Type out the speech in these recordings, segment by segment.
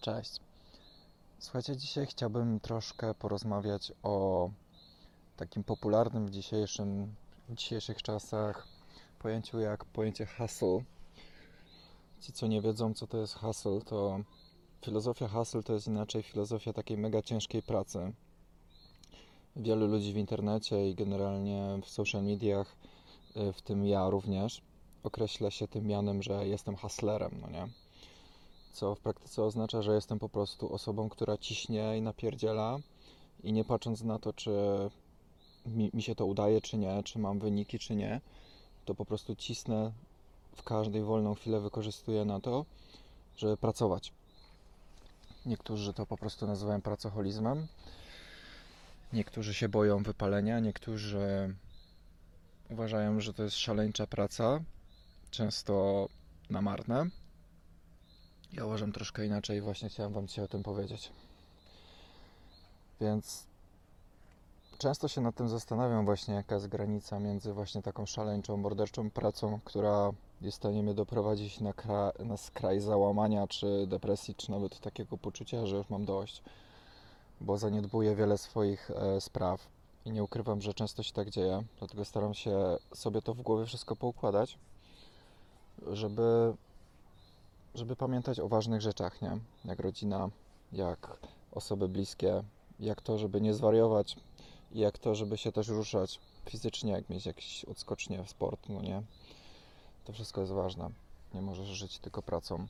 Cześć. Słuchajcie, dzisiaj chciałbym troszkę porozmawiać o takim popularnym w, dzisiejszym, w dzisiejszych czasach pojęciu jak pojęcie hustle. Ci, co nie wiedzą, co to jest hustle, to filozofia hustle to jest inaczej filozofia takiej mega ciężkiej pracy. Wielu ludzi w internecie i generalnie w social mediach, y, w tym ja również, określa się tym mianem, że jestem hustlerem, no nie? Co w praktyce oznacza, że jestem po prostu osobą, która ciśnie i napierdziela i nie patrząc na to, czy mi, mi, się to udaje, czy nie, czy mam wyniki, czy nie, to po prostu cisnę w każdej wolną chwilę wykorzystuję na to, żeby pracować. Niektórzy to po prostu nazywają pracoholizmem, niektórzy się boją wypalenia, niektórzy uważają, że to jest szaleńcza praca, często na marne ja uważam troszkę inaczej i właśnie chciałem Wam dzisiaj o tym powiedzieć. Więc często się nad tym zastanawiam właśnie, jaka jest granica między właśnie taką szaleńczą, morderczą pracą, która jest w stanie mnie doprowadzić na, kra, na skraj załamania, czy depresji, czy nawet takiego poczucia, że już mam dość, bo zaniedbuję wiele swoich e, spraw i nie ukrywam, że często się tak dzieje, dlatego staram się sobie to w głowie wszystko poukładać, żeby żeby pamiętać o ważnych rzeczach, nie? Jak rodzina, jak osoby bliskie, jak to, żeby nie zwariować i jak to, żeby się też ruszać fizycznie, jak mieć jakieś odskocznie w sport, no nie? To wszystko jest ważne. Nie możesz żyć tylko pracą.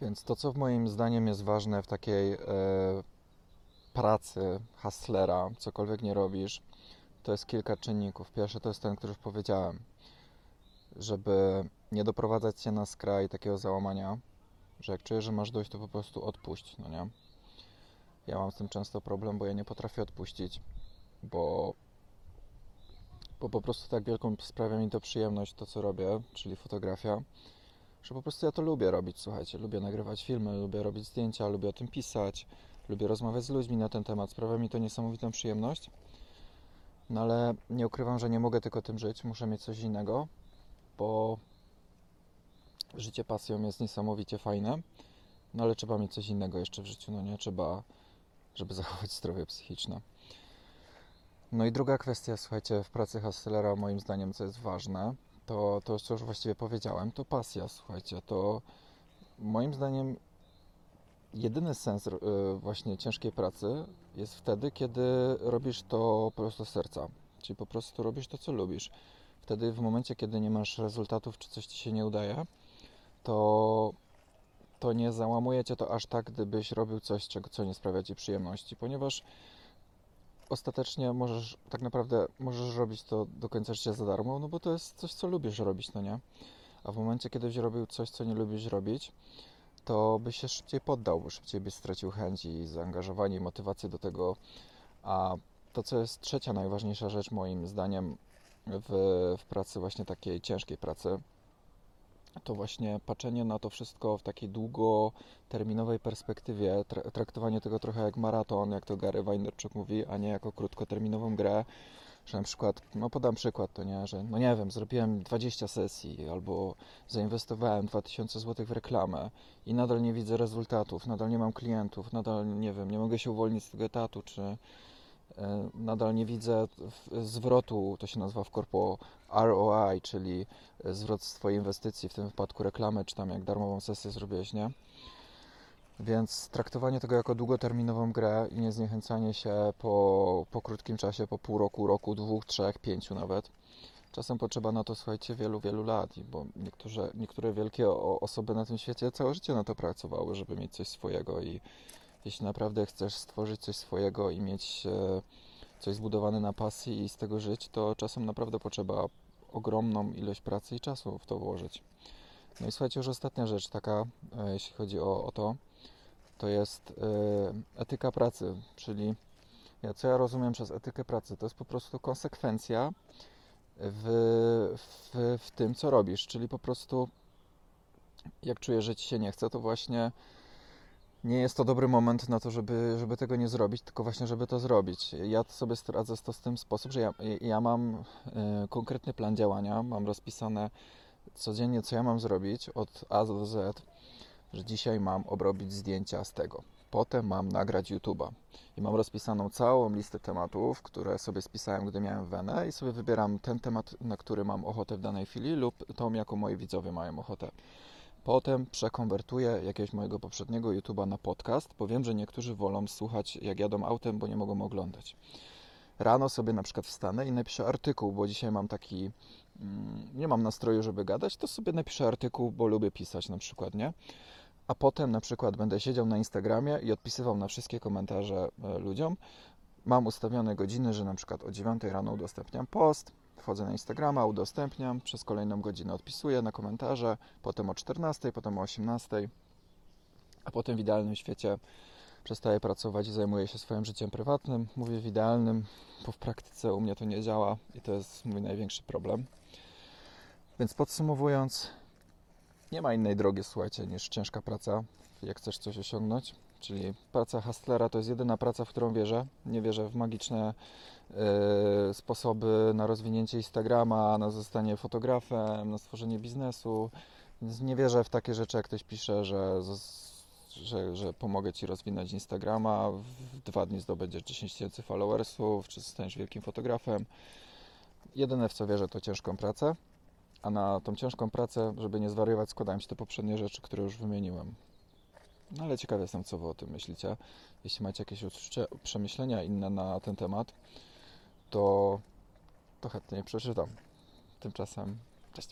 Więc to, co moim zdaniem jest ważne w takiej e, pracy hustlera, cokolwiek nie robisz, to jest kilka czynników. Pierwszy to jest ten, który już powiedziałem, żeby nie doprowadzać się na skraj takiego załamania, że jak czujesz, że masz dość, to po prostu odpuść, no nie? Ja mam z tym często problem, bo ja nie potrafię odpuścić, bo, bo po prostu tak wielką sprawia mi to przyjemność, to co robię, czyli fotografia, że po prostu ja to lubię robić, słuchajcie, lubię nagrywać filmy, lubię robić zdjęcia, lubię o tym pisać, lubię rozmawiać z ludźmi na ten temat, sprawia mi to niesamowitą przyjemność, no ale nie ukrywam, że nie mogę tylko tym żyć, muszę mieć coś innego, bo życie pasją jest niesamowicie fajne, no ale trzeba mieć coś innego jeszcze w życiu, no nie? Trzeba, żeby zachować zdrowie psychiczne. No i druga kwestia, słuchajcie, w pracy hustlera moim zdaniem, co jest ważne, to, to co już właściwie powiedziałem, to pasja, słuchajcie, to moim zdaniem jedyny sens y, właśnie ciężkiej pracy jest wtedy, kiedy robisz to po prostu serca, czyli po prostu robisz to, co lubisz. Wtedy w momencie, kiedy nie masz rezultatów, czy coś Ci się nie udaje, to, to nie załamuje cię to aż tak, gdybyś robił coś, czego, co nie sprawia ci przyjemności, ponieważ ostatecznie możesz, tak naprawdę możesz robić to do końca życia za darmo, no bo to jest coś, co lubisz robić, no nie? A w momencie, kiedy byś robił coś, co nie lubisz robić, to byś się szybciej poddał, bo szybciej byś stracił chęć i zaangażowanie i motywację do tego. A to, co jest trzecia najważniejsza rzecz moim zdaniem w, w pracy, właśnie takiej ciężkiej pracy, to właśnie patrzenie na to wszystko w takiej długoterminowej perspektywie, traktowanie tego trochę jak maraton, jak to Gary Vaynerchuk mówi, a nie jako krótkoterminową grę, że na przykład, no podam przykład, to nie, że no nie wiem, zrobiłem 20 sesji albo zainwestowałem 2000 zł w reklamę i nadal nie widzę rezultatów, nadal nie mam klientów, nadal nie wiem, nie mogę się uwolnić z tego etatu, czy nadal nie widzę zwrotu, to się nazywa w korpo ROI, czyli zwrot z Twojej inwestycji, w tym wypadku reklamy, czy tam jak darmową sesję zrobiłeś, nie? Więc traktowanie tego jako długoterminową grę i nie zniechęcanie się po, po krótkim czasie, po pół roku, roku, dwóch, trzech, pięciu nawet. Czasem potrzeba na to, słuchajcie, wielu, wielu lat, bo niektóre, niektóre wielkie osoby na tym świecie całe życie na to pracowały, żeby mieć coś swojego i jeśli naprawdę chcesz stworzyć coś swojego i mieć e, coś zbudowane na pasji i z tego żyć, to czasem naprawdę potrzeba ogromną ilość pracy i czasu w to włożyć. No i słuchajcie, już ostatnia rzecz taka, e, jeśli chodzi o, o to, to jest e, etyka pracy, czyli ja, co ja rozumiem przez etykę pracy, to jest po prostu konsekwencja w, w, w tym, co robisz, czyli po prostu jak czujesz, że ci się nie chce, to właśnie nie jest to dobry moment na to, żeby, żeby tego nie zrobić, tylko właśnie, żeby to zrobić. Ja sobie radzę to w ten sposób, że ja, ja mam y, konkretny plan działania, mam rozpisane codziennie, co ja mam zrobić od A do Z. że dzisiaj mam obrobić zdjęcia z tego. Potem mam nagrać YouTube'a. I mam rozpisaną całą listę tematów, które sobie spisałem, gdy miałem wenę i sobie wybieram ten temat, na który mam ochotę w danej chwili lub tą, jaką moi widzowie mają ochotę. Potem przekonwertuję jakiegoś mojego poprzedniego YouTube'a na podcast, bo wiem, że niektórzy wolą słuchać jak jadą autem, bo nie mogą oglądać. Rano sobie na przykład wstanę i napiszę artykuł, bo dzisiaj mam taki, mm, nie mam nastroju, żeby gadać, to sobie napiszę artykuł, bo lubię pisać na przykład, nie? A potem na przykład będę siedział na Instagramie i odpisywał na wszystkie komentarze e, ludziom. Mam ustawione godziny, że na przykład o 9 rano udostępniam post, wchodzę na Instagrama, udostępniam, przez kolejną godzinę odpisuję na komentarze, potem o 14, potem o 18, a potem w idealnym świecie przestaję pracować i zajmuję się swoim życiem prywatnym. Mówię w idealnym, bo w praktyce u mnie to nie działa i to jest mój największy problem. Więc podsumowując, nie ma innej drogi, słuchajcie, niż ciężka praca, jak chcesz coś osiągnąć. Czyli praca hustlera to jest jedyna praca, w którą wierzę. Nie wierzę w magiczne e, sposoby na rozwinięcie Instagrama, na zostanie fotografem, na stworzenie biznesu. Nie wierzę w takie rzeczy, jak ktoś pisze, że, że, że pomogę Ci rozwinąć Instagrama, w dwa dni zdobędziesz 10 tysięcy followersów, czy zostaniesz wielkim fotografem. Jedyne w co wierzę to ciężką pracę, a na tą ciężką pracę, żeby nie zwariować, składałem się te poprzednie rzeczy, które już wymieniłem. No ale ciekaw jestem, co Wy o tym myślicie. Jeśli macie jakieś odczucia, przemyślenia inne na ten temat, to, to chętnie przeczytam. Tymczasem, cześć.